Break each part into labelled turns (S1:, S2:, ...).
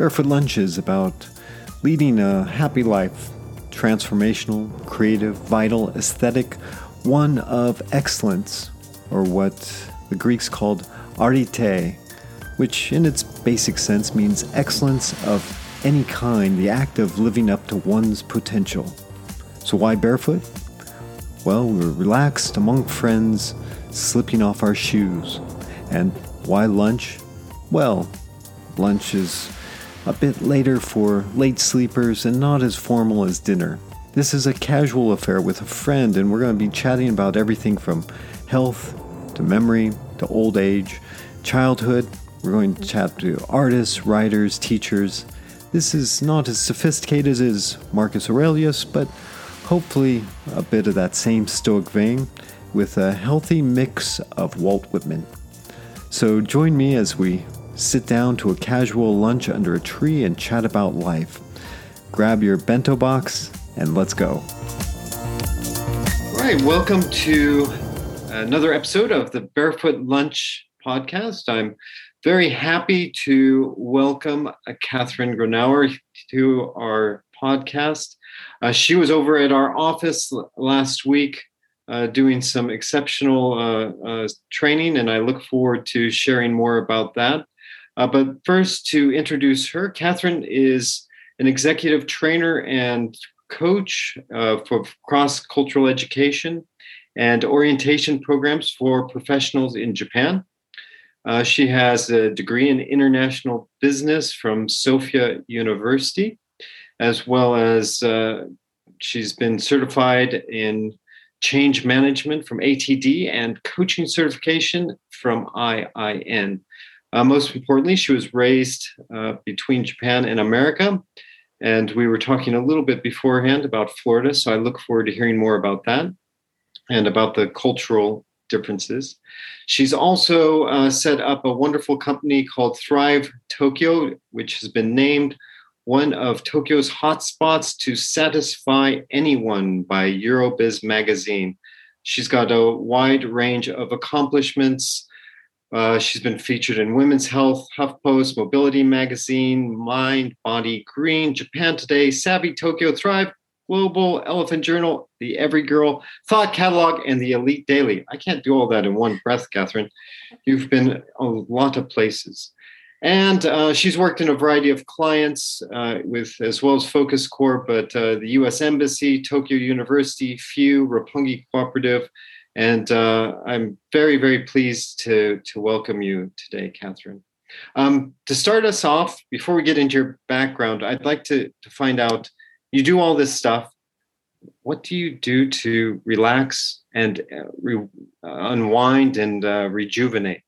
S1: Barefoot Lunch is about leading a happy life, transformational, creative, vital, aesthetic, one of excellence, or what the Greeks called arete, which in its basic sense means excellence of any kind, the act of living up to one's potential. So, why barefoot? Well, we're relaxed among friends, slipping off our shoes. And why lunch? Well, lunch is a bit later for late sleepers and not as formal as dinner. This is a casual affair with a friend, and we're going to be chatting about everything from health to memory to old age, childhood. We're going to chat to artists, writers, teachers. This is not as sophisticated as Marcus Aurelius, but hopefully a bit of that same stoic vein with a healthy mix of Walt Whitman. So join me as we sit down to a casual lunch under a tree and chat about life. Grab your bento box and let's go. All right, welcome to another episode of the Barefoot Lunch podcast. I'm very happy to welcome Catherine Gronauer to our podcast. Uh, she was over at our office last week uh, doing some exceptional uh, uh, training, and I look forward to sharing more about that. Uh, but first, to introduce her, Catherine is an executive trainer and coach for cross cultural education and orientation programs for professionals in Japan. Uh, she has a degree in international business from Sophia University, as well as uh, she's been certified in change management from ATD and coaching certification from IIN. Uh, most importantly, she was raised uh, between Japan and America. And we were talking a little bit beforehand about Florida, so I look forward to hearing more about that and about the cultural differences. She's also uh, set up a wonderful company called Thrive Tokyo, which has been named one of Tokyo's hotspots to satisfy anyone by Eurobiz magazine. She's got a wide range of accomplishments. Uh, she's been featured in Women's Health, HuffPost, Mobility Magazine, Mind, Body, Green, Japan Today, Savvy Tokyo, Thrive, Global, Elephant Journal, the Every Girl, Thought Catalog, and the Elite Daily. I can't do all that in one breath, Catherine. You've been a lot of places. And uh, she's worked in a variety of clients uh, with as well as Focus Corp, but uh, the U.S. Embassy, Tokyo University, FEW, Roppongi Cooperative, and uh, I'm very, very pleased to to welcome you today, Catherine. Um, to start us off, before we get into your background, I'd like to to find out you do all this stuff. What do you do to relax and uh, re- uh, unwind and uh, rejuvenate?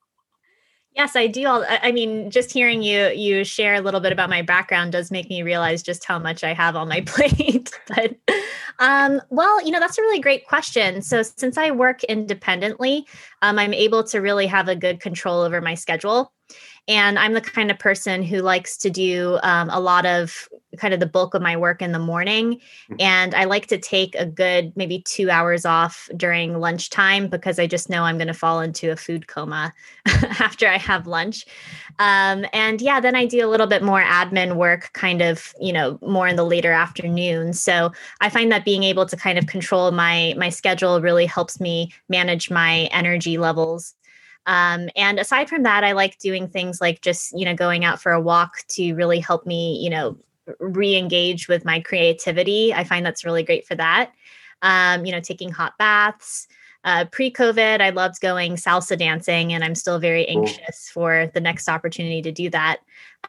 S2: Yes, I do. I mean, just hearing you you share a little bit about my background does make me realize just how much I have on my plate. but um, well, you know, that's a really great question. So since I work independently, um, I'm able to really have a good control over my schedule. And I'm the kind of person who likes to do um, a lot of kind of the bulk of my work in the morning. Mm-hmm. And I like to take a good maybe two hours off during lunchtime because I just know I'm going to fall into a food coma after I have lunch. Um, and yeah, then I do a little bit more admin work, kind of, you know, more in the later afternoon. So I find that being able to kind of control my my schedule really helps me manage my energy levels um, and aside from that, I like doing things like just, you know, going out for a walk to really help me, you know, re-engage with my creativity. I find that's really great for that. Um, you know, taking hot baths. Uh, pre-COVID, I loved going salsa dancing, and I'm still very anxious for the next opportunity to do that.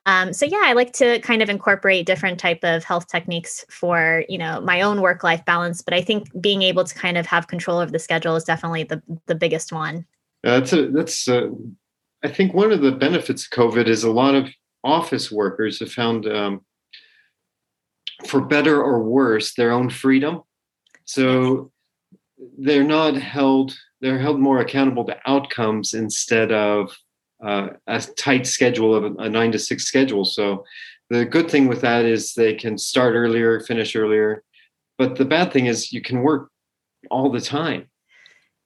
S2: Um, so yeah, I like to kind of incorporate different type of health techniques for you know my own work-life balance. But I think being able to kind of have control of the schedule is definitely the the biggest one.
S1: Uh, that's a, that's uh, I think one of the benefits of COVID is a lot of office workers have found um, for better or worse, their own freedom. So they're not held, they're held more accountable to outcomes instead of uh, a tight schedule of a, a nine to six schedule. So the good thing with that is they can start earlier, finish earlier. But the bad thing is you can work all the time.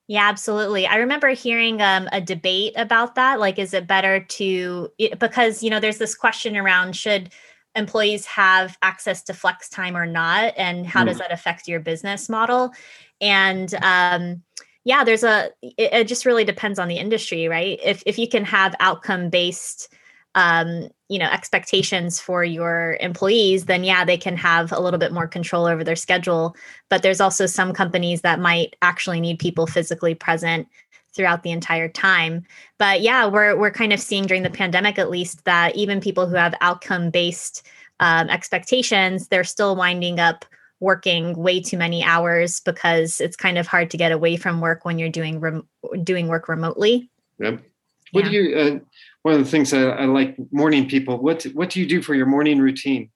S2: Yeah, absolutely. I remember hearing um, a debate about that. Like, is it better to, because, you know, there's this question around should employees have access to flex time or not? And how mm. does that affect your business model? And, um, yeah, there's a, it, it just really depends on the industry, right? If, if you can have outcome based, um, you know expectations for your employees then yeah they can have a little bit more control over their schedule. But there's also some companies that might actually need people physically present throughout the entire time. But yeah we're we're kind of seeing during the pandemic at least that even people who have outcome based um, expectations they're still winding up working way too many hours because it's kind of hard to get away from work when you're doing rem- doing work remotely.
S1: Yep. What yeah. do you uh, one of the things I, I like morning people. What what do you do for your morning routine?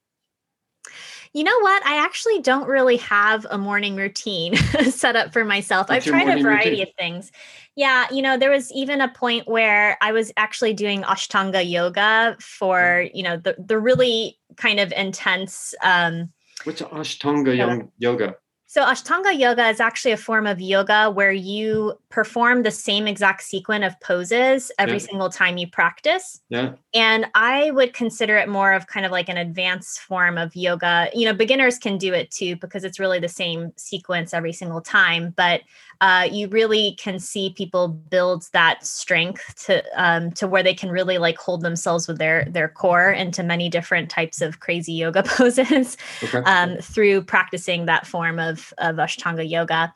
S2: You know what? I actually don't really have a morning routine set up for myself. What's I've tried a variety routine? of things. Yeah, you know, there was even a point where I was actually doing Ashtanga yoga for, you know, the the really kind of intense um
S1: What's Ashtanga yoga?
S2: So, Ashtanga yoga is actually a form of yoga where you perform the same exact sequence of poses every yeah. single time you practice.
S1: Yeah.
S2: And I would consider it more of kind of like an advanced form of yoga. You know, beginners can do it too because it's really the same sequence every single time. But uh, you really can see people build that strength to um, to where they can really like hold themselves with their their core into many different types of crazy yoga poses okay. um, through practicing that form of of Ashtanga yoga.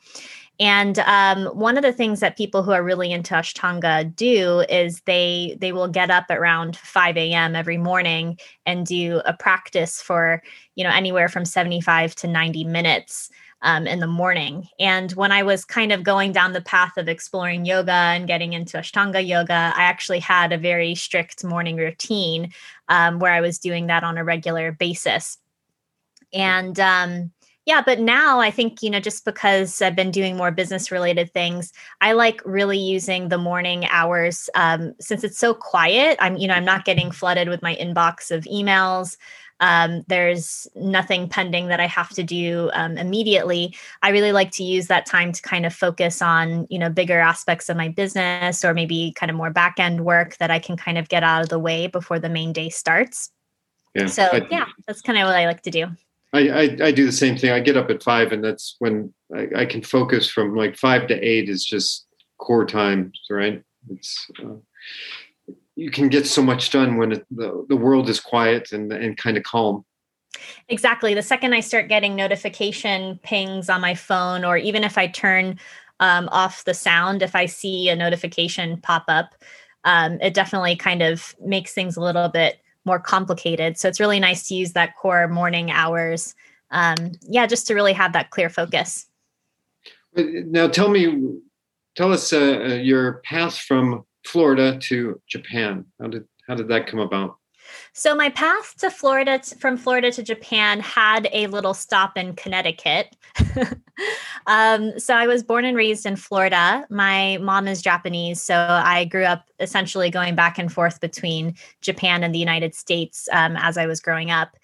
S2: And um, one of the things that people who are really into Ashtanga do is they they will get up around 5 a.m. every morning and do a practice for you know anywhere from 75 to 90 minutes um, in the morning. And when I was kind of going down the path of exploring yoga and getting into Ashtanga yoga, I actually had a very strict morning routine um, where I was doing that on a regular basis. And um, yeah, but now I think, you know, just because I've been doing more business related things, I like really using the morning hours um, since it's so quiet. I'm, you know, I'm not getting flooded with my inbox of emails um, there's nothing pending that I have to do um, immediately. I really like to use that time to kind of focus on, you know, bigger aspects of my business or maybe kind of more back end work that I can kind of get out of the way before the main day starts. Yeah. So I, yeah, that's kind of what I like to do.
S1: I, I, I do the same thing. I get up at five, and that's when I, I can focus from like five to eight is just core time, right? It's uh, you can get so much done when it, the, the world is quiet and, and kind of calm.
S2: Exactly. The second I start getting notification pings on my phone, or even if I turn um, off the sound, if I see a notification pop up, um, it definitely kind of makes things a little bit more complicated. So it's really nice to use that core morning hours. Um, yeah, just to really have that clear focus.
S1: Now, tell me, tell us uh, uh your path from Florida to Japan? How did how did that come about?
S2: So my path to Florida from Florida to Japan had a little stop in Connecticut. um, so I was born and raised in Florida. My mom is Japanese, so I grew up essentially going back and forth between Japan and the United States um, as I was growing up.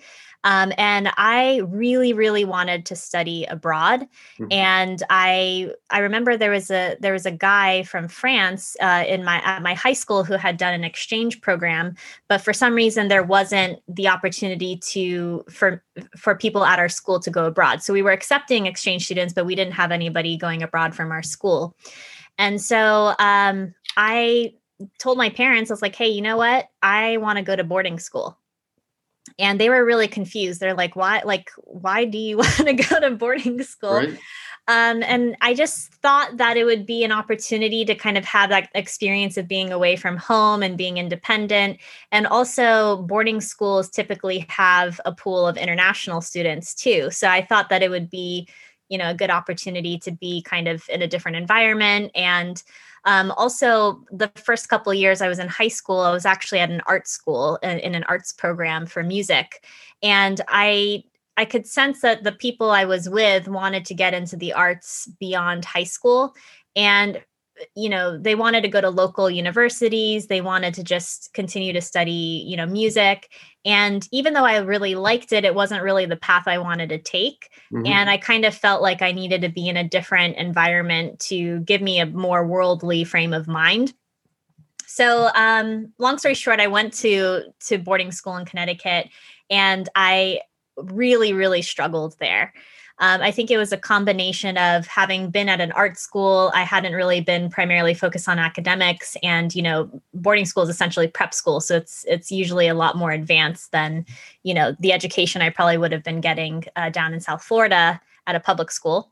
S2: Um, and I really, really wanted to study abroad. Mm-hmm. And I I remember there was a there was a guy from France uh, in my at my high school who had done an exchange program, but for some reason there wasn't the opportunity to for for people at our school to go abroad. So we were accepting exchange students, but we didn't have anybody going abroad from our school. And so um, I told my parents, I was like, hey, you know what? I want to go to boarding school and they were really confused. They're like why like why do you want to go to boarding school? Right. um, and i just thought that it would be an opportunity to kind of have that experience of being away from home and being independent. And also boarding schools typically have a pool of international students too. So i thought that it would be you know a good opportunity to be kind of in a different environment and um, also, the first couple years I was in high school, I was actually at an art school in, in an arts program for music, and I I could sense that the people I was with wanted to get into the arts beyond high school, and you know they wanted to go to local universities. They wanted to just continue to study you know music. And even though i really liked it it wasn't really the path i wanted to take. Mm-hmm. and i kind of felt like i needed to be in a different environment to give me a more worldly frame of mind. So um, long story short i went to to boarding school in connecticut and i really really struggled there um, I think it was a combination of having been at an art school. I hadn't really been primarily focused on academics, and you know, boarding school is essentially prep school, so it's it's usually a lot more advanced than you know the education I probably would have been getting uh, down in South Florida at a public school.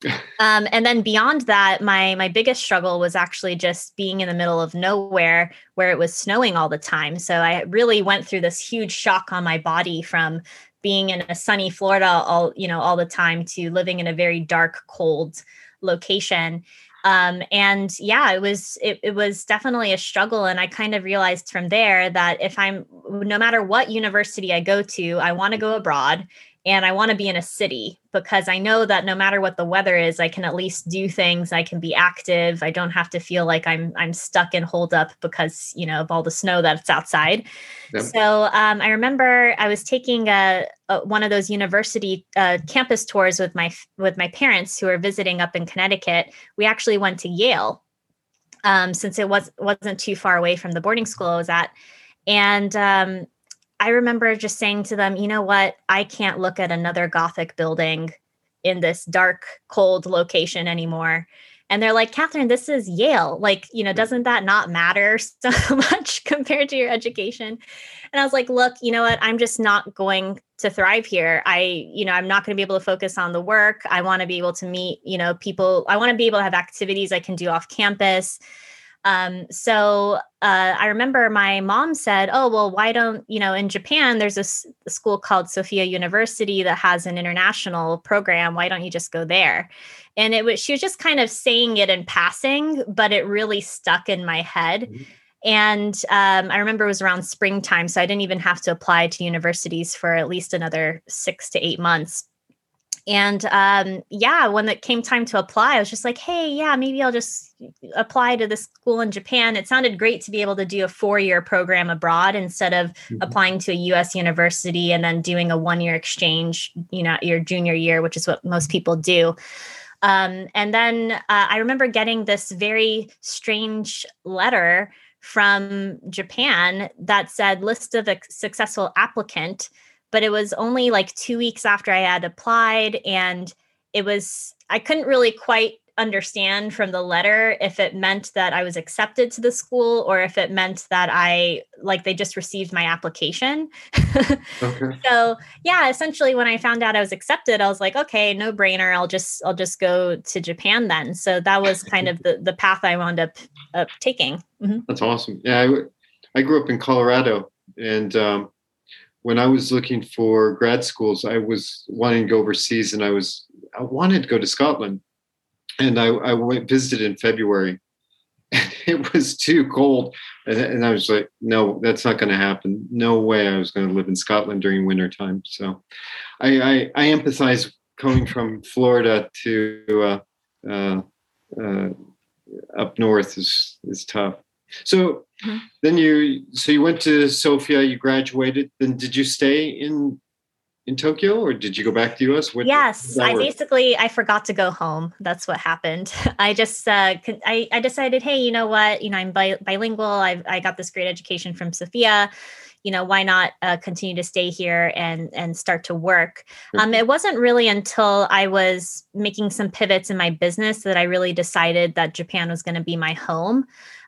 S2: um, and then beyond that, my my biggest struggle was actually just being in the middle of nowhere where it was snowing all the time. So I really went through this huge shock on my body from being in a sunny Florida all you know all the time to living in a very dark, cold location. Um, and yeah, it was it, it was definitely a struggle. And I kind of realized from there that if I'm no matter what university I go to, I want to go abroad and I want to be in a city because I know that no matter what the weather is, I can at least do things. I can be active. I don't have to feel like I'm I'm stuck and holed up because you know of all the snow that's outside. Yep. So um, I remember I was taking a, a one of those university uh, campus tours with my with my parents who were visiting up in Connecticut. We actually went to Yale um, since it was wasn't too far away from the boarding school I was at, and um, I remember just saying to them, you know what? I can't look at another Gothic building in this dark, cold location anymore. And they're like, Catherine, this is Yale. Like, you know, doesn't that not matter so much compared to your education? And I was like, look, you know what? I'm just not going to thrive here. I, you know, I'm not going to be able to focus on the work. I want to be able to meet, you know, people. I want to be able to have activities I can do off campus. Um, so uh, I remember my mom said, "Oh, well, why don't you know in Japan there's a, a, school called Sophia University that has an international program. Why don't you just go there?" And it was she was just kind of saying it in passing, but it really stuck in my head. Mm-hmm. And um, I remember it was around springtime, so I didn't even have to apply to universities for at least another six to eight months and um, yeah, when it came time to apply, I was just like, hey, yeah, maybe I'll just apply to this school in Japan. It sounded great to be able to do a four year program abroad instead of mm-hmm. applying to a US university and then doing a one year exchange, you know, your junior year, which is what most people do. Um, and then uh, I remember getting this very strange letter from Japan that said list of a successful applicant but it was only like two weeks after I had applied. And it was, I couldn't really quite understand from the letter if it meant that I was accepted to the school or if it meant that I like they just received my application. okay. So yeah, essentially when I found out I was accepted, I was like, okay, no brainer. I'll just I'll just go to Japan then. So that was kind of the the path I wound up, up taking.
S1: Mm-hmm. That's awesome. Yeah, I, I grew up in Colorado and um, when I was looking for grad schools, I was wanting to go overseas, and I was I wanted to go to Scotland, and I, I went visited in February. and it was too cold, and, and I was like, "No, that's not going to happen. No way. I was going to live in Scotland during winter time." So, I I, I empathize coming from Florida to uh, uh, uh, up north is is tough. So mm-hmm. then you so you went to Sophia, you graduated. Then did you stay in in Tokyo or did you go back to the US?
S2: What, yes, I basically I forgot to go home. That's what happened. I just uh, I I decided, hey, you know what? You know, I'm bi- bilingual. I I got this great education from Sophia. You know, why not uh, continue to stay here and and start to work? Um, it wasn't really until I was making some pivots in my business that I really decided that Japan was going to be my home.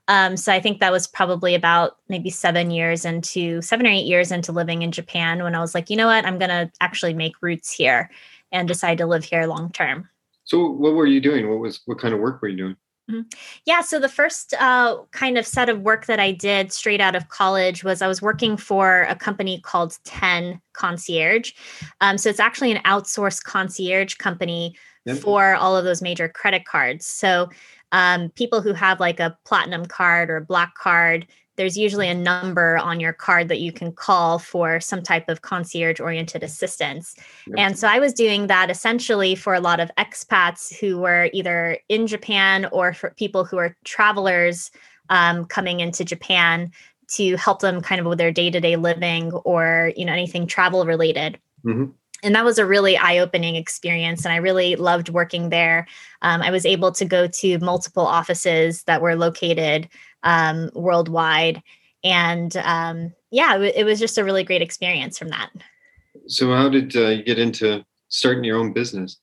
S2: Um, so I think that was probably about maybe seven years into seven or eight years into living in Japan when I was like, you know what, I'm going to actually make roots here and decide to live here long term.
S1: So what were you doing? What was what kind of work were you doing?
S2: Mm-hmm. Yeah, so the first uh, kind of set of work that I did straight out of college was I was working for a company called 10 Concierge. Um, so it's actually an outsourced concierge company yep. for all of those major credit cards. So um, people who have like a platinum card or a black card there's usually a number on your card that you can call for some type of concierge oriented assistance. Yep. And so I was doing that essentially for a lot of expats who were either in Japan or for people who are travelers um, coming into Japan to help them kind of with their day to day living or you know anything travel related. Mm-hmm and that was a really eye-opening experience and i really loved working there. Um, i was able to go to multiple offices that were located um, worldwide. And um, yeah it, it, was just a really great experience from that.
S1: So how did uh, you get into starting your own business?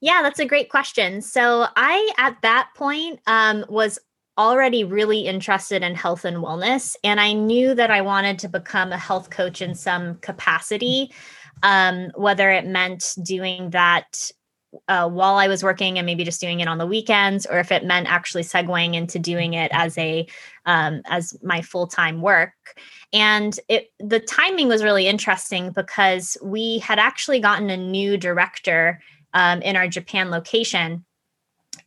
S2: Yeah that's a great question. So i at that point um, was already really interested in health and wellness and i knew that i wanted to become a health coach in some capacity um, whether it meant doing that uh, while I was working and maybe just doing it on the weekends, or if it meant actually segueing into doing it as a um, as my full time work. And it the timing was really interesting because we had actually gotten a new director um, in our Japan location,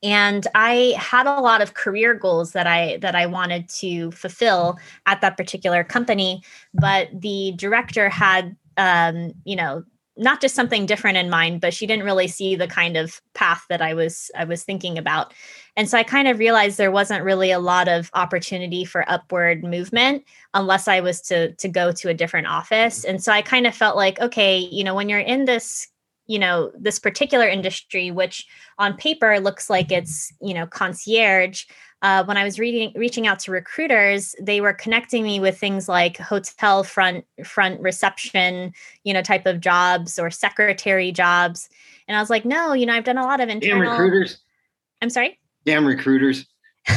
S2: and I had a lot of career goals that I that I wanted to fulfill at that particular company, but the director had um, you know, not just something different in mind, but she didn't really see the kind of path that I was I was thinking about. And so I kind of realized there wasn't really a lot of opportunity for upward movement unless I was to to go to a different office. And so I kind of felt like, okay, you know, when you're in this you know this particular industry which on paper looks like it's you know concierge uh, when I was reading, reaching out to recruiters, they were connecting me with things like hotel front front reception, you know, type of jobs or secretary jobs. And I was like, no, you know, I've done a lot of internal.
S1: Damn recruiters.
S2: I'm sorry.
S1: Damn recruiters.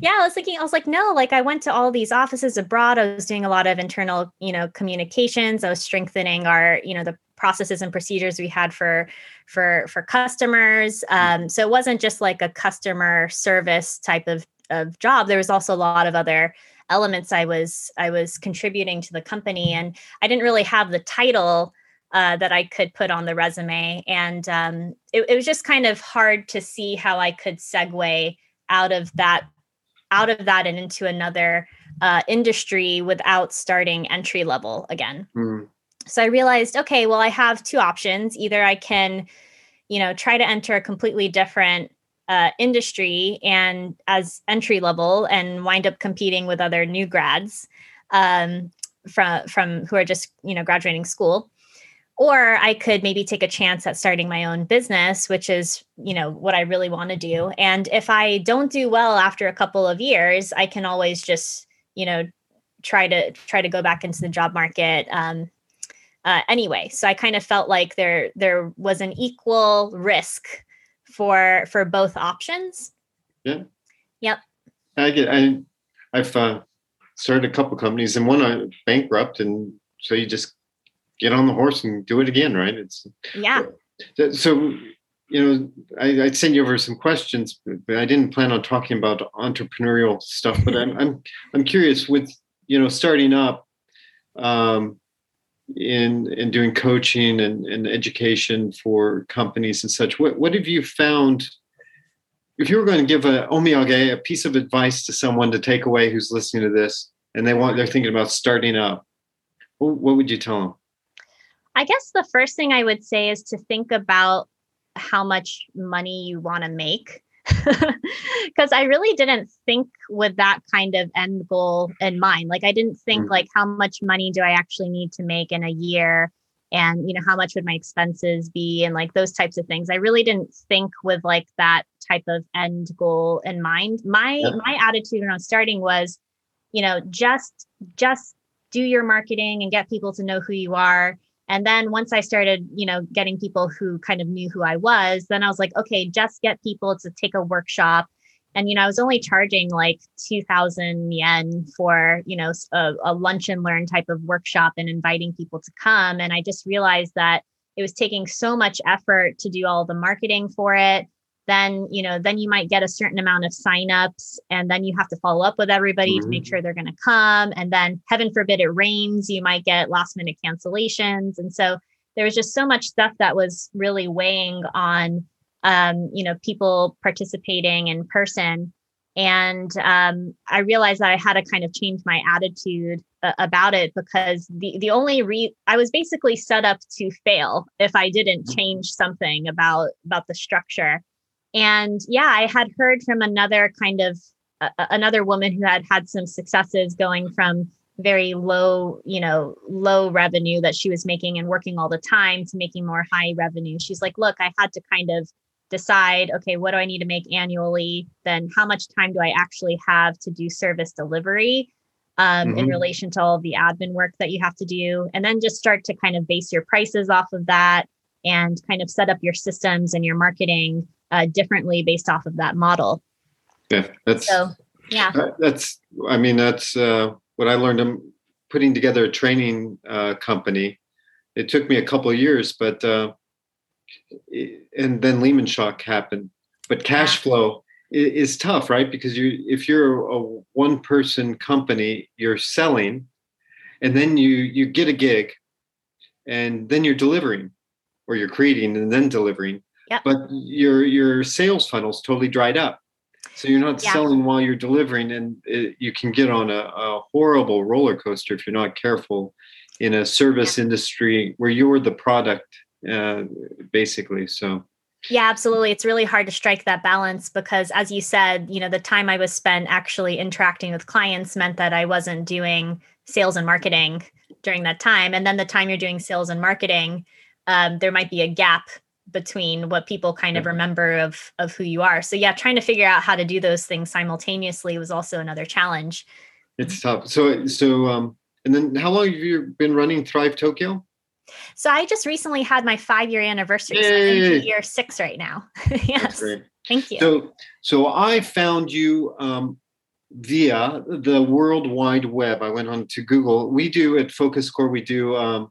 S2: yeah, I was thinking, I was like, no, like I went to all these offices abroad. I was doing a lot of internal, you know, communications. I was strengthening our, you know, the processes and procedures we had for for for customers mm-hmm. um, so it wasn't just like a customer service type of of job there was also a lot of other elements i was i was contributing to the company and i didn't really have the title uh, that i could put on the resume and um, it, it was just kind of hard to see how i could segue out of that out of that and into another uh, industry without starting entry level again mm so I realized, okay, well, I have two options. Either I can, you know, try to enter a completely different uh, industry and as entry level and wind up competing with other new grads um, from from who are just you know graduating school or i could maybe take a chance at starting my own business which is you know what i really want to do. And if i don't do well after a couple of years i can always just you know try to try to go back into the job market um, uh, anyway. So i kind of felt like there there was an equal risk for for both options.
S1: Yeah.
S2: Yep.
S1: I get i i've uh, started a couple companies and one i bankrupt and so you just get on the horse and do it again right? It's
S2: yeah.
S1: So you know I, i'd send you over some questions but i didn't plan on talking about entrepreneurial stuff but i'm i'm, I'm curious with you know starting up um in in doing coaching and, and education for companies and such what what have you found? If you were going to give a omiyage a piece of advice to someone to take away who's listening to this and they want they're thinking about starting up what, what would you tell them
S2: i guess the first thing i would say is to think about how much money you want to make because I really didn't think with that kind of end goal in mind. Like I didn't think mm. like how much money do I actually need to make in a year and you know how much would my expenses be and like those types of things. I really didn't think with like that type of end goal in mind. My yeah. my attitude when I was starting was, you know, just just do your marketing and get people to know who you are and then once I started, you know, getting people who kind of knew who I was, then I was like, okay, just get people to take a workshop. And, you know, I was only charging like 2000 yen for, you know, a, a lunch and learn type of workshop and inviting people to come. And I just realized that it was taking so much effort to do all the marketing for it then you know then you might get a certain amount of signups and then you have to follow up with everybody mm-hmm. to make mm-hmm. sure they're going to come and then heaven forbid it rains you might get last minute cancellations and so there was just so much stuff that was really weighing on um, you know people participating in person and um, I realized that I had to kind of change my attitude uh, about it because the the only re I was basically set up to fail if I didn't mm-hmm. change something about about the structure. And yeah, I had heard from another kind of uh, another woman who had had some successes going from very low, you know, low revenue that she was making and working all the time to making more high revenue. She's like, look, I had to kind of decide, okay, what do I need to make annually? Then how much time do I actually have to do service delivery um, mm-hmm. in relation to all the admin work that you have to do? And then just start to kind of base your prices off of that and kind of set up your systems and your marketing uh, differently based off of that model.
S1: Yeah, that's so. Yeah, that's. I mean, that's uh, what I learned. I'm putting together a training uh, company. It took me a couple of years, but uh, and then Lehman shock happened. But cash flow is, is tough, right? Because you, if you're a one person company, you're selling, and then you you get a gig, and then you're delivering, or you're creating and then delivering.
S2: Yep.
S1: But your your sales funnel's totally dried up. So you're not yeah. selling while you're delivering, and it, you can get on a, a, horrible roller coaster if you're not careful in a service yeah. industry where you're the product uh, basically. So
S2: yeah, absolutely. It's really hard to strike that balance because, as you said, you know, the time I was spent actually interacting with clients meant that I wasn't doing sales and marketing during that time. And then the time you're doing sales and marketing, um, there might be a gap between what people kind of remember of of who you are. So yeah, trying to figure out how to do those things simultaneously was also another challenge.
S1: It's tough. So so um, and then how long have you been running Thrive Tokyo?
S2: So I just recently had my five year anniversary. So I'm in year six right now. yes. Thank you.
S1: So, so I found you um, via the World Wide Web. I went on to Google. We do at Focus Core, we do um,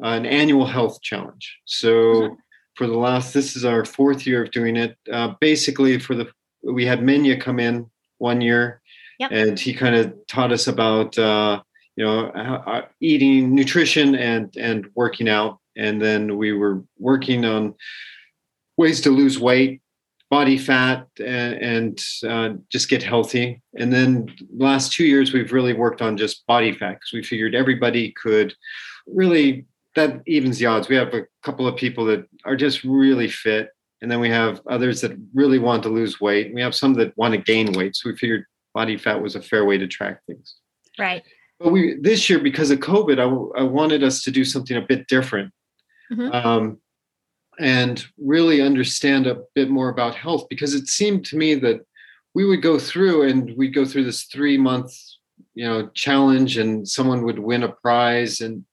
S1: an annual health challenge. So mm-hmm. For the last, this is our fourth year of doing it. Uh, basically, for the, we had Menya come in one year yep. and he kind of taught us about, uh, you know uh, eating nutrition and and working out and then we were working on ways to lose weight body fat and, and uh, just get healthy and then last two years we've really worked on just body fat because we figured everybody could really that evens the odds. We have a couple of people that are just really fit and then we have others that really want to lose weight. We have some that want to gain weight so we figured body fat was a fair way to track things.
S2: Right.
S1: But we this year because of COVID, I, I wanted us to do something a bit different, mm-hmm. um, and really understand a bit more about health because it seemed to me that we would go through and we'd go through this three month you know challenge and someone would win a prize and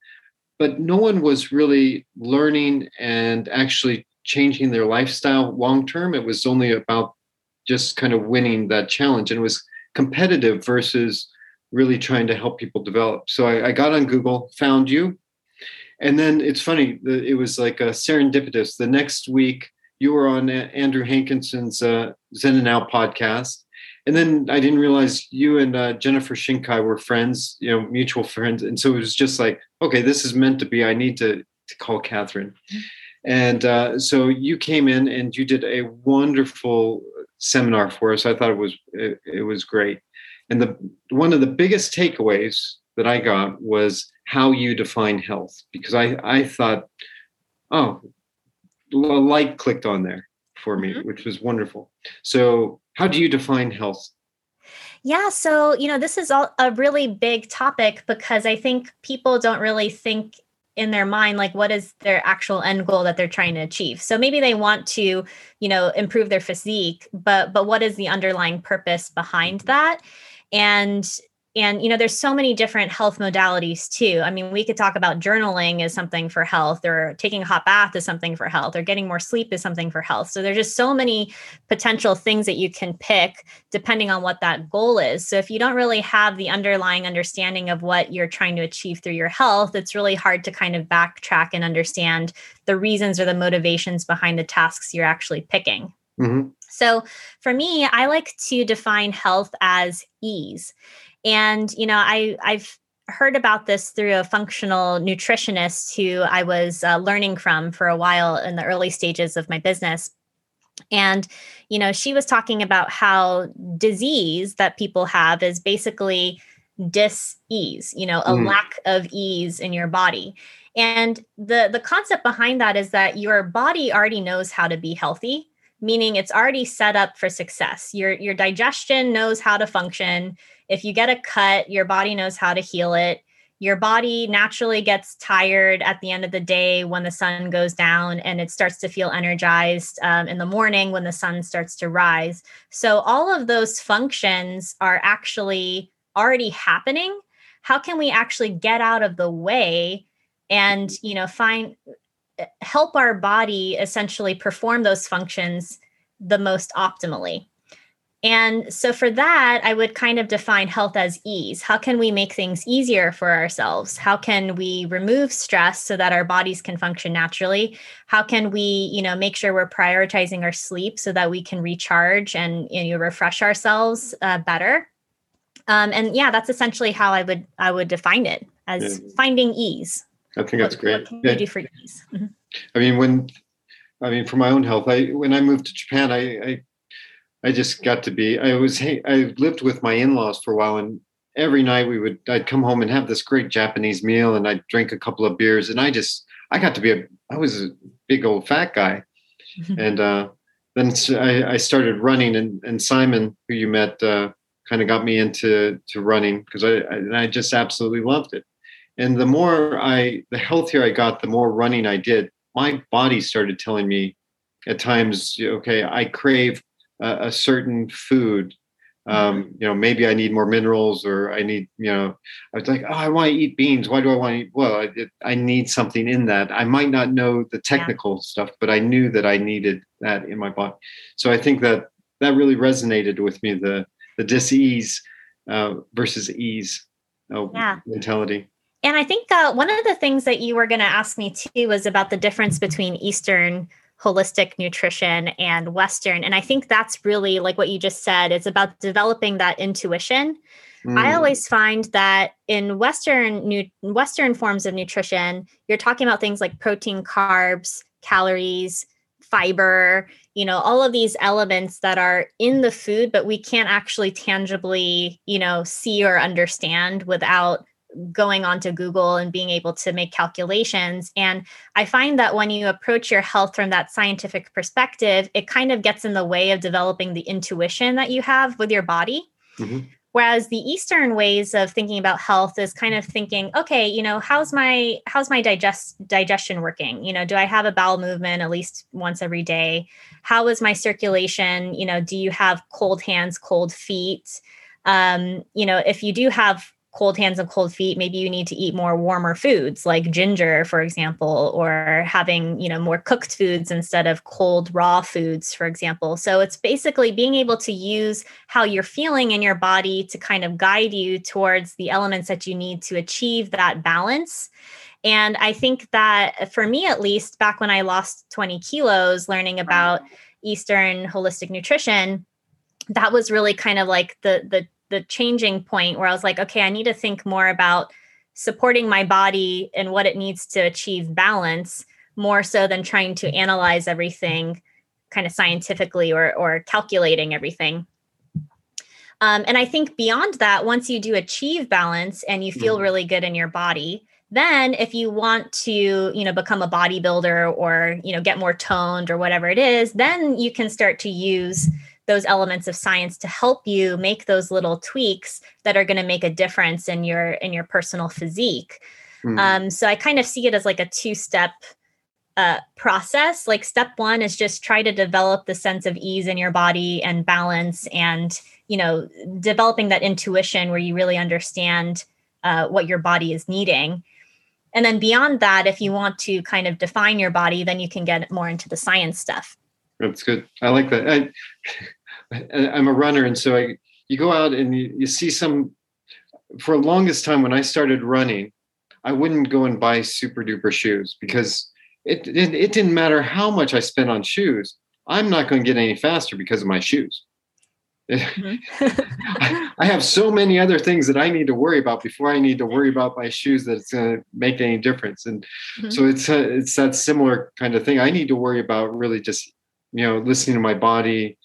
S1: but no one was really learning and actually changing their lifestyle long term it was only about just kind of winning that challenge and it was competitive versus really trying to help people develop. So I, I got on Google, found you, and then it's funny. It was like serendipitous. The next week, you were on Andrew Hankinson's uh, Zen and Out podcast, and then I didn't realize you and uh, Jennifer Shinkai were friends, you know, mutual friends, and so it was just like, okay, this is meant to be. I need to to call Catherine. Mm-hmm. And uh, so you came in and you did a wonderful seminar for us. I thought it was it, it was great. And the one of the biggest takeaways that I got was how you define health, because I, I thought, oh, a light clicked on there for me, mm-hmm. which was wonderful. So, how do you define health?
S2: Yeah, so you know, this is all a really big topic because I think people don't really think in their mind like what is their actual end goal that they're trying to achieve so maybe they want to you know improve their physique but but what is the underlying purpose behind that and and you know there's so many different health modalities too i mean we could talk about journaling as something for health or taking a hot bath is something for health or getting more sleep is something for health so there's just so many potential things that you can pick depending on what that goal is so if you don't really have the underlying understanding of what you're trying to achieve through your health it's really hard to kind of backtrack and understand the reasons or the motivations behind the tasks you're actually picking mm-hmm. So for me, I like to define health as ease. And, you know, I, I've heard about this through a functional nutritionist who I was uh, learning from for a while in the early stages of my business. And, you know, she was talking about how disease that people have is basically dis-ease, you know, a mm. lack of ease in your body. And the the concept behind that is that your body already knows how to be healthy, meaning it's already set up for success. Your your digestion knows how to function. If you get a cut, your body knows how to heal it your body naturally gets tired at the end of the day when the sun goes down and it starts to feel energized um, in the morning when the sun starts to rise so all of those functions are actually already happening how can we actually get out of the way and you know find help our body essentially perform those functions the most optimally and so for that, I would kind of define health as ease. How can we make things easier for ourselves? How can we remove stress so that our bodies can function naturally? How can we, you know, make sure we're prioritizing our sleep so that we can recharge and you know, refresh ourselves uh, better? Um, and yeah, that's essentially how I would I would define it as yeah. finding ease.
S1: I think that's great.
S2: What can yeah. you do for ease? Mm-hmm.
S1: I mean, when I mean, for my own health, I when I moved to Japan, I, I I just got to be. I was. I lived with my in-laws for a while, and every night we would. I'd come home and have this great Japanese meal, and I'd drink a couple of beers, and I just. I got to be a. I was a big old fat guy, and uh, then I, I, started running, and, and Simon, who you met, uh, kind of got me into to running because I, I I just absolutely loved it. And the more I, the healthier I got, the more running I did. My body started telling me at times, okay, I crave a, a certain food um, mm-hmm. you know, maybe I need more minerals or I need, you know, I was like, oh, I want to eat beans. Why do I want to eat? Well, I, I need something in that. I might not know the technical yeah. stuff, but I knew that I needed that in my body. So I think that that really resonated with me, the, the dis-ease uh, versus ease uh, yeah. mentality.
S2: And I think uh, one of the things that you were going to ask me too was about the difference between Eastern holistic nutrition and Western. And I think that's really like what you just said. It's about developing that intuition. Mm. I always find that in Western nu- Western forms of nutrition, you're talking about things like protein, carbs, calories, fiber, you know, all of these elements that are in the food, but we can't actually tangibly, you know, see or understand without going onto Google and being able to make calculations. And I find that when you approach your health from that scientific perspective, it kind of gets in the way of developing the intuition that you have with your body. Mm-hmm. Whereas the Eastern ways of thinking about health is kind of thinking, okay, you know, how's my how's my digest digestion working? You know, do I have a bowel movement at least once every day? How is my circulation? You know, do you have cold hands, cold feet? Um, you know, if you do have cold hands and cold feet maybe you need to eat more warmer foods like ginger for example or having you know more cooked foods instead of cold raw foods for example. So it's basically being able to use how you're feeling in your body to kind of guide you towards the elements that you need to achieve that balance. And i think that for me at least back when i lost 20 kilos learning about eastern holistic nutrition that was really kind of like the the the changing point where I was like, okay, I need to think more about supporting my body and what it needs to achieve balance more so than trying to analyze everything kind of scientifically or or calculating everything. Um, and I think beyond that, once you do achieve balance and you feel mm-hmm. really good in your body, then if you want to you know become a bodybuilder or you know get more toned or whatever it is then you can start to use those elements of science to help you make those little tweaks that are going to make a difference in your in your personal physique. Mm. um, so i kind of see it as like a two step uh, process. Like step one is just try to develop the sense of ease in your body and balance and you know developing that intuition where you really understand uh, what your body is needing. And then beyond that if you want to kind of define your body then you can get more into the science stuff.
S1: That's good. I like that. I, I'm a runner, and so I you go out and you, you see some. For the longest time, when I started running, I wouldn't go and buy super duper shoes because it, it, it didn't matter how much I spent on shoes. I'm not going to get any faster because of my shoes. Mm-hmm. I, I have so many other things that I need to worry about before I need to worry about my shoes that it's going to make any difference. And mm-hmm. so it's a, it's that similar kind of thing. I need to worry about really just you know listening to my body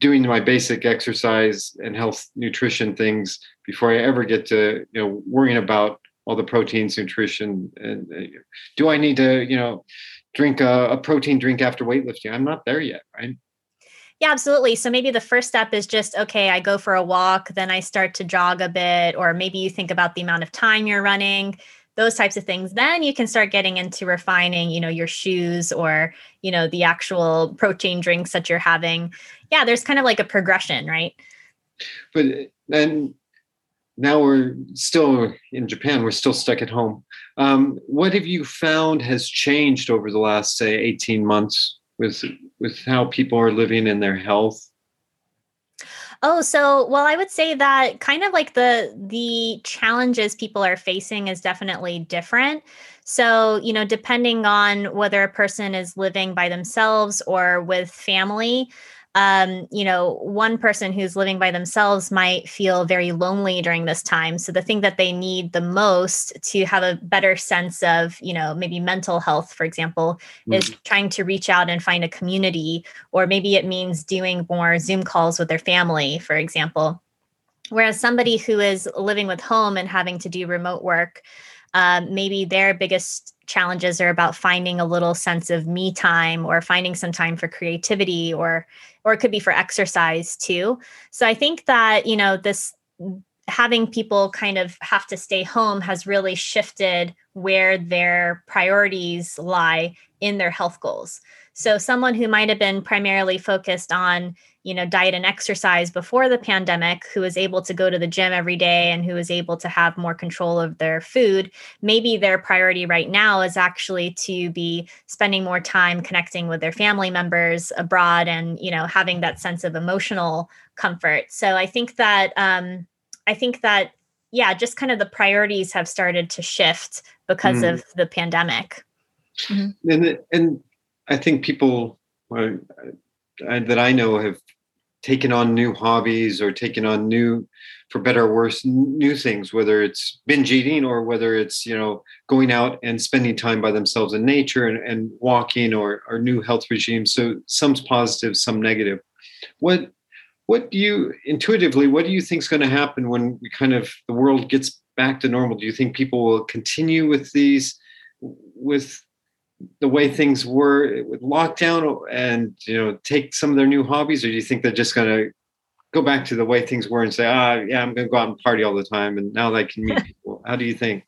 S1: doing my basic exercise and health nutrition things before i ever get to you know worrying about all the proteins nutrition and uh, do i need to you know drink a, a protein drink after weightlifting? I'm not there yet right?
S2: Yeah, absolutely. So maybe the first step is just okay, I go for a walk, then I start to jog a bit, or maybe you think about the amount of time you're running, those types of things. Then you can start getting into refining, you know, your shoes or, you know, the actual protein drinks that you're having. Yeah, there's kind of like a progression, right?
S1: But then now we're still in Japan, we're still stuck at home. Um, what have you found has changed over the last, say, 18 months with with how people are living in their health?
S2: Oh, so well, I would say that kind of like the the challenges people are facing is definitely different. So, you know, depending on whether a person is living by themselves or with family, um, you know, one person who's living by themselves might feel very lonely during this time. So the thing that they need the most to have a better sense of, you know, maybe mental health, for example, mm-hmm. is trying to reach out and find a community, or maybe it means doing more Zoom calls with their family, for example. Whereas somebody who is living with home and having to do remote work, um, maybe their biggest challenges are about finding a little sense of me time or finding some time for creativity or or it could be for exercise too. So i think that you know this having people kind of have to stay home has really shifted where their priorities lie in their health goals so someone who might have been primarily focused on you know diet and exercise before the pandemic who was able to go to the gym every day and who was able to have more control of their food maybe their priority right now is actually to be spending more time connecting with their family members abroad and you know having that sense of emotional comfort so i think that um i think that yeah just kind of the priorities have started to shift because mm. of the pandemic
S1: mm-hmm. and and i think people that I know have taken on new hobbies or taken on new for better or worse new things whether it's binge eating or whether it's you know going out and spending time by themselves in nature and, and walking or, or new health regimes so some's positive some negative. What what do you intuitively what do you think is going to happen when we kind of the world gets back to normal? Do you think people will continue with these with the way things were with lockdown and you know take some of their new hobbies or do you think they're just going to go back to the way things were and say ah yeah i'm going to go out and party all the time and now i can meet people how do you think?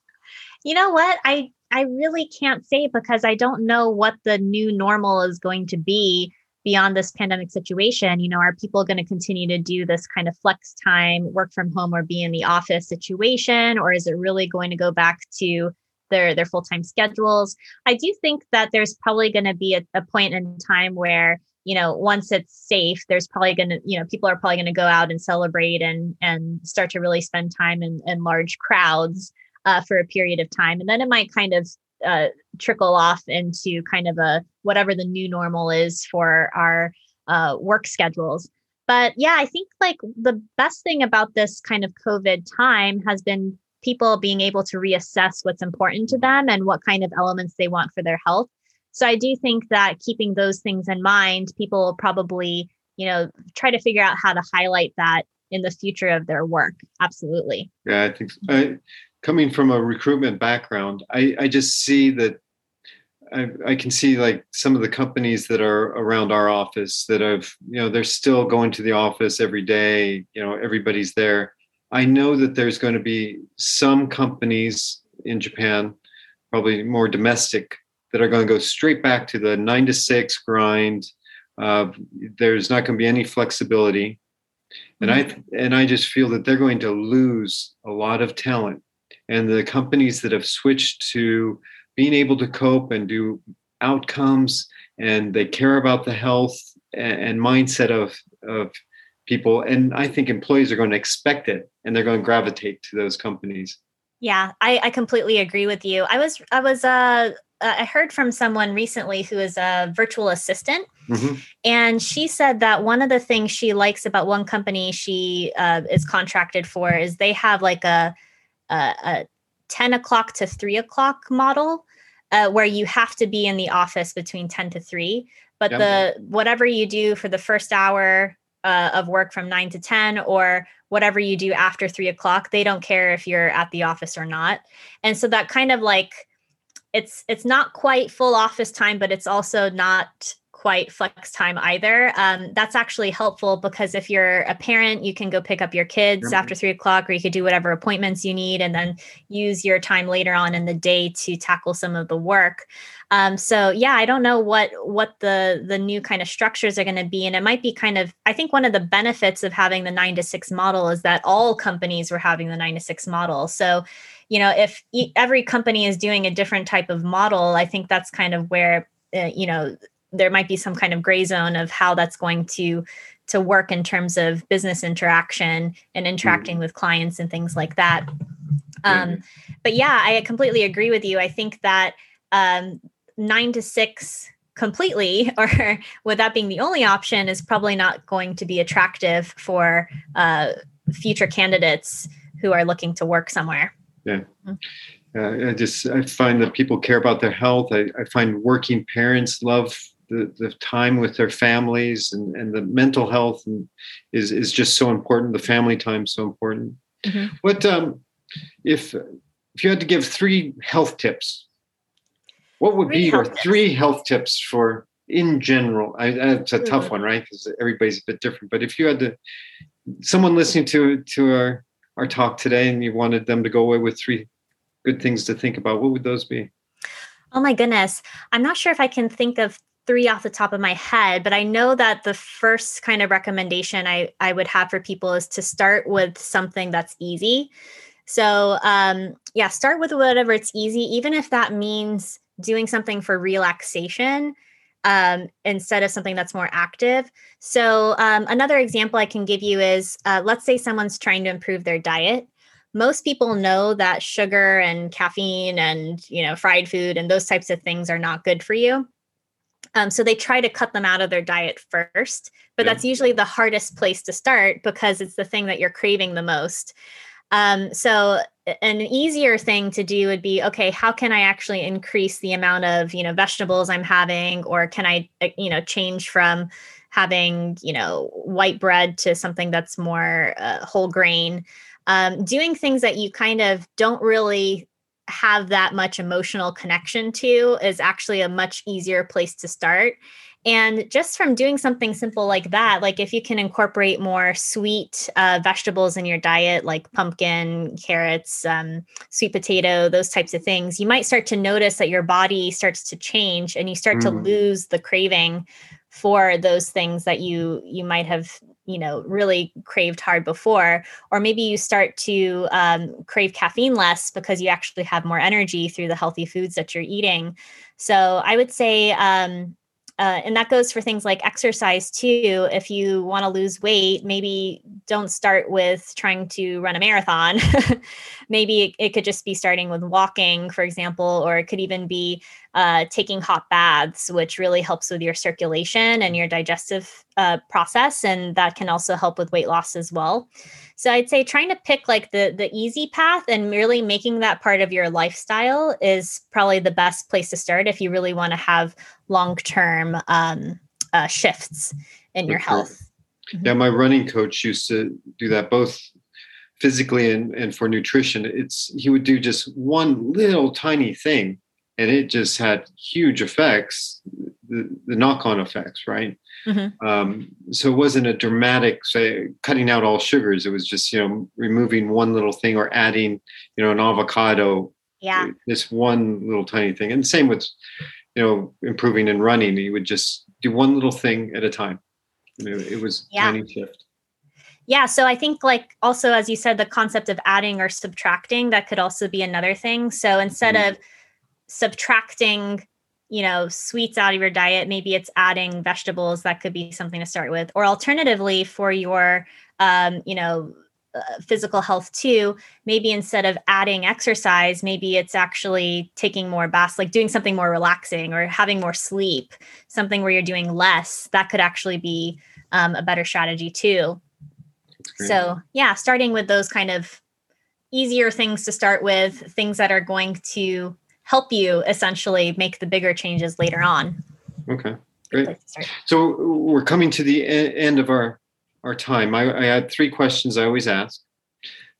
S2: You know what? I i really can't say because i don't know what the new normal is going to be beyond this pandemic situation. You know are people going to continue to do this kind of flex time work from home or be in the office situation or is it really going to go back to their their full-time schedules. I do think that there's probably going to be a, a point in time where you know once it's safe there's probably going to you know people are probably going to go out and celebrate and and start to really spend time in, in large crowds uh, for a period of time. And then it might kind of uh, trickle off into kind of a whatever the new normal is for our uh, work schedules. But yeah i think like the best thing about this kind of covid time has been people being able to reassess what's important to them and what kind of elements they want for their health. So I do think that keeping those things in mind, people will probably, you know, try to figure out how to highlight that in the future of their work. Absolutely.
S1: Yeah, I think so. I, coming from a recruitment background, I, I just see that I, I, can see like some of the companies that are around our office that have, you know, they're still going to the office every day. You know, everybody's there. I know that there's going to be some companies in Japan, probably more domestic, that are going to go straight back to the nine to six grind. Uh, there's not going to be any flexibility, and I mm-hmm. and I just feel that they're going to lose a lot of talent. And the companies that have switched to being able to cope and do outcomes, and they care about the health and, and mindset of of people and i think employees are going to expect it and they're going to gravitate to those companies.
S2: Yeah i, I completely agree with you. I was i was uh, uh i heard from someone recently who is a virtual assistant mm-hmm. and she said that one of the things she likes about one company she uh, is contracted for is they have like a, a, a 10 o'clock to 3 o'clock model uh, where you have to be in the office between 10 to 3 but the whatever you do for the first hour uh, of work from nine to 10 or whatever you do after three o'clock they don't care if you're at the office or not. And so that kind of like it's it's not quite full office time but it's also not quite flex time either. Um, that's actually helpful because if you're a parent, you can go pick up your kids mm-hmm. after three o'clock, or you could do whatever appointments you need, and then use your time later on in the day to tackle some of the work. Um, so yeah, I don't know what what the the new kind of structures are going to be, and it might be kind of. I think one of the benefits of having the nine to six model is that all companies were having the nine to six model. So you know if every company is doing a different type of model i think that's kind of where uh, you know there might be some kind of gray zone of how that's going to to work in terms of business interaction and interacting mm. with clients and things like that um, but yeah i completely agree with you i think that um, nine to six completely or with that being the only option is probably not going to be attractive for uh, future candidates who are looking to work somewhere
S1: yeah mm. uh, I just I find that people care about their health. I, I find working parents love the, the time with their families and, and the mental health and is, is just so important. The family time is so important. Mm-hmm. What um, if if you had to give three health tips? What would three be your tips. three health tips for in general? I, it's a mm-hmm. tough one, right? Because everybody's a bit different. But if you had to, someone listening to to our our talk today, and you wanted them to go away with three good things to think about, what would those be?
S2: Oh my goodness. I'm not sure if I can think of three off the top of my head, but I know that the first kind of recommendation I, I would have for people is to start with something that's easy. So, um, yeah, start with whatever it's easy, even if that means doing something for relaxation um, instead of something that's more active. So, um, another example I can give you is uh, let's say someone's trying to improve their diet. Most people know that sugar and caffeine and you know fried food and those types of things are not good for you. Um, so they try to cut them out of their diet first, but yeah. that's usually the hardest place to start because it's the thing that you're craving the most. Um, so an easier thing to do would be okay how can i actually increase the amount of you know vegetables i'm having or can i uh, you know change from having you know white bread to something that's more uh, whole grain um, doing things that you kind of don't really have that much emotional connection to is actually a much easier place to start. And just from doing something simple like that, like if you can incorporate more sweet uh, vegetables in your diet, like pumpkin, carrots, um, sweet potato, those types of things, you might start to notice that your body starts to change and you start mm. to lose the craving for those things that you you might have you know really craved hard before or maybe you start to um, crave caffeine less because you actually have more energy through the healthy foods that you're eating so i would say um, uh, and that goes for things like exercise too. If you want to lose weight, maybe don't start with trying to run a marathon. maybe it, it, could just be starting with walking, for example, or it could even be uh, taking hot baths, which really helps with your circulation and your digestive uh, process. And that can also help with weight loss as well. So I'd say trying to pick like the the easy path and really making that part of your lifestyle is probably the best place to start if you really want to have long term um, uh, shifts in your health.
S1: Mm-hmm. Yeah, my running coach used to do that both physically and, and for nutrition. It's he would do just one little tiny thing and it just had huge effects, the, the knock on effects, right? Mm-hmm. Um, so it wasn't a dramatic, say, cutting out all sugars. It was just, you know, removing one little thing or adding, you know, an avocado.
S2: Yeah.
S1: This one little tiny thing. And same with, you know, improving and running. You would just do one little thing at a time. You know, it was yeah. tiny shift.
S2: Yeah. So I think, like, also, as you said, the concept of adding or subtracting, that could also be another thing. So instead mm-hmm. of subtracting you know sweets out of your diet. Maybe it's adding vegetables that could be something to start with. Or alternatively for your um, you know uh, physical health too maybe instead of adding exercise maybe it's actually taking more baths like doing something more relaxing or having more sleep something where you're doing less that could actually be um, a better strategy too. So yeah starting with those kind of easier things to start with things that are going to help you essentially make the bigger changes later on.
S1: Okay. Great. So we're coming to the end of our our time. I, I had three questions I always ask.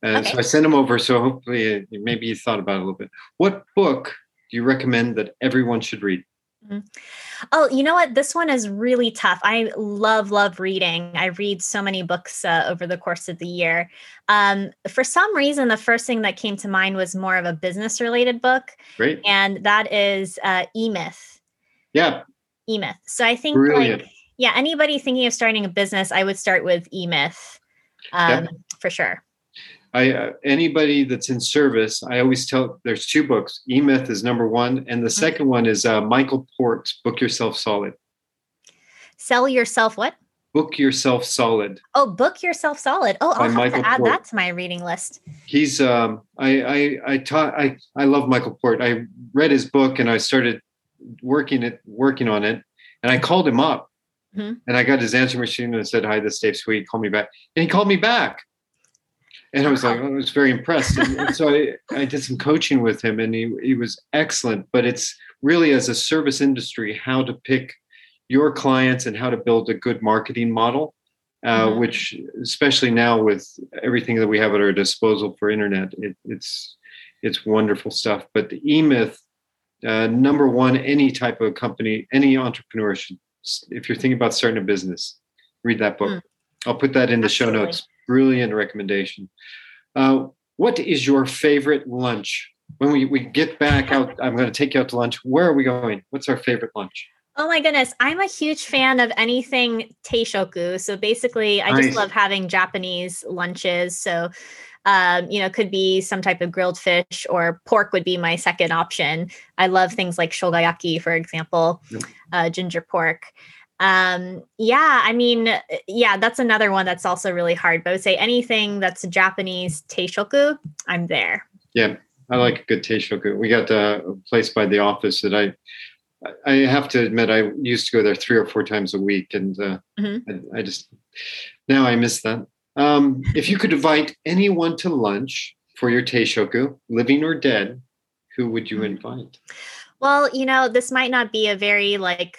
S1: Uh, okay. So I sent them over. So hopefully, uh, maybe you thought about it a little bit. What book do you recommend that everyone should read?
S2: Mm-hmm. Oh, you know what? This one is really tough. I love, love reading. I read so many books uh, over the course of the year. Um, for some reason, the first thing that came to mind was more of a business related book.
S1: Great.
S2: And that is uh, E Myth.
S1: Yeah.
S2: E Myth. So I think, Brilliant. like, yeah, anybody thinking of starting a business, I would start with E Myth um, yep. for sure.
S1: I uh, anybody that's in service, I always tell there's two books. E Myth is number one, and the mm-hmm. second one is uh, Michael Port's Book Yourself Solid.
S2: Sell yourself what?
S1: Book Yourself Solid.
S2: Oh, Book Yourself Solid. Oh, I'll have Michael to add Port. that to my reading list.
S1: He's um I I I taught I I love Michael Port. I read his book and I started working it working on it, and I called him up. Mm-hmm. And I got his answer machine and said, Hi, this is Dave Sweet. Call me back. And he called me back and I was like, I was very impressed. And, so I, I did some coaching with him, and he he was excellent. But it's really as a service industry how to pick your clients and how to build a good marketing model. Uh, mm-hmm. Which, especially now with everything that we have at our disposal for internet, it, it's it's wonderful stuff. But the eMyth, uh, number one, any type of company, any entrepreneur should, if you're thinking about starting a business, read that book. Mm. I'll put that in the Absolutely. show notes brilliant recommendation. Uh, what is your favorite lunch? When we, we get back out, I'm going to take you out to lunch. Where are we going? What's our favorite lunch?
S2: Oh my goodness. I'm a huge fan of anything teishoku. So basically, I nice. just love having Japanese lunches. So, um, you know, could be some type of grilled fish or pork would be my second option. I love things like shogayaki, for example, yep. uh, ginger pork um yeah i mean uh, yeah that's another one that's also really hard but i would say anything that's japanese teishoku i'm there
S1: yeah i like a good teishoku we got a place by the office that i i have to admit i used to go there three or four times a week and uh, mm-hmm. I, I, just now i miss that um if you could invite anyone to lunch for your teishoku living or dead who would you mm-hmm. invite
S2: well, you know, this might not be a very like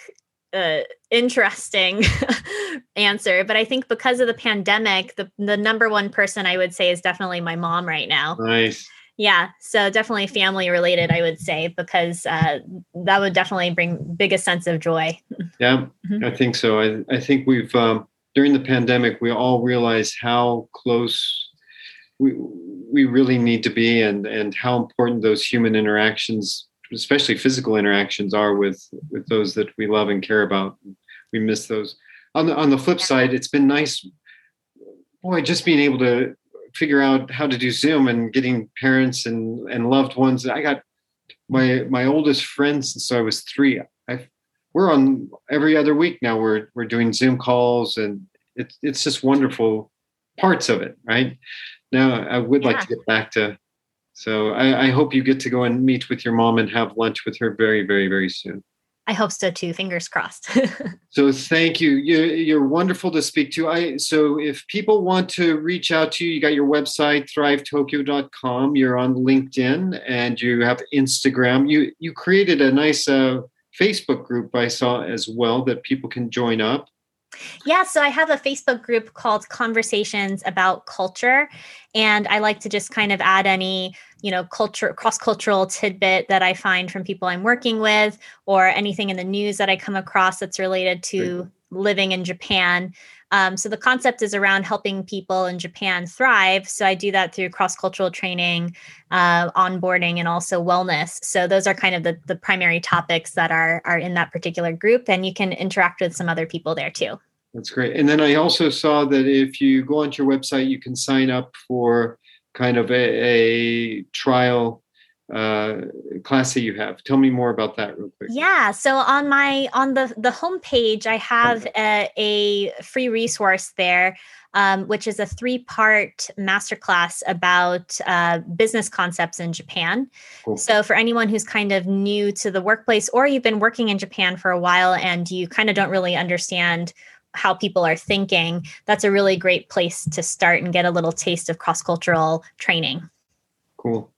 S2: uh, interesting answer, but I think because of the pandemic, the the number one person I would say is definitely my mom right now.
S1: Nice.
S2: Yeah, so definitely family related, I would say, because uh, that would definitely bring biggest sense of joy.
S1: Yeah, mm-hmm. I think so. I I think we've um, during the pandemic we all realized how close we we really need to be, and and how important those human interactions especially physical interactions are with with those that we love and care about. We miss those. On the on the flip side it's been nice boy just being able to figure out how to do zoom and getting parents and and loved ones. I got my my oldest friend since i was three. I we're on every other week now. We're we're doing zoom calls and it's it's just wonderful parts of it right? Now i would yeah. like to get back to so I, I, hope you get to go and meet with your mom and have lunch with her very, very, very soon.
S2: I hope so too. Fingers crossed.
S1: so thank you. You're, you're, wonderful to speak to. I so if people want to reach out to you, you got your website thrivetokyo.com. You're on LinkedIn and you have Instagram. You you created a nice uh, Facebook group I saw as well that people can join up.
S2: Yeah, so I have a Facebook group called Conversations About Culture. And I like to just kind of add any, you know, culture, cross cultural tidbit that I find from people I'm working with or anything in the news that I come across that's related to living in Japan. Um, so the concept is around helping people in Japan thrive. So I do that through cross cultural training, uh, onboarding, and also wellness. So those are kind of the, the primary topics that are are in that particular group, and you can interact with some other people there too.
S1: That's great. And then I also saw that if you go onto your website, you can sign up for kind of a, a trial uh, class that you have. Tell me more about that real quick.
S2: Yeah. So on my on the the homepage, I have a, a free resource there, um, which is a three part masterclass about uh, business concepts in Japan. Cool. So for anyone who's kind of new to the workplace, or you've been working in Japan for a while and you kind of don't really understand how people are thinking, that's a really great place to start and get a little taste of cross cultural training.
S1: Cool.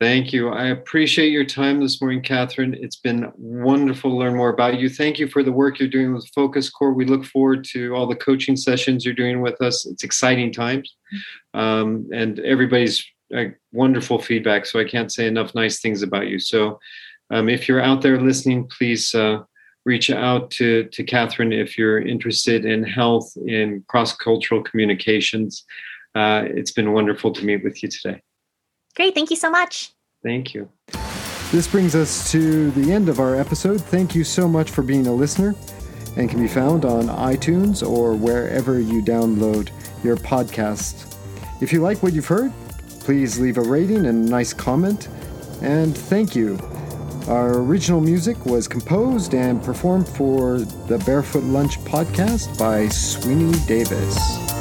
S1: Thank you. I appreciate your time this morning, Catherine. It's been wonderful to learn more about you. Thank you for the work you're doing with Focus Core. We look forward to all the coaching sessions you're doing with us. It's exciting times. Um, and everybody's uh, wonderful feedback. So I can't say enough nice things about you. So um, if you're out there listening, please uh, reach out to, to Catherine if you're interested in health, in cross cultural communications. Uh, it's been wonderful to meet with you today.
S2: Great. Thank you so much.
S1: Thank you.
S3: This brings us to the end of our episode. Thank you so much for being a listener and can be found on iTunes or wherever you download your podcast. If you like what you've heard, please leave a rating and a nice comment. And thank you. Our original music was composed and performed for the Barefoot Lunch podcast by Sweeney Davis.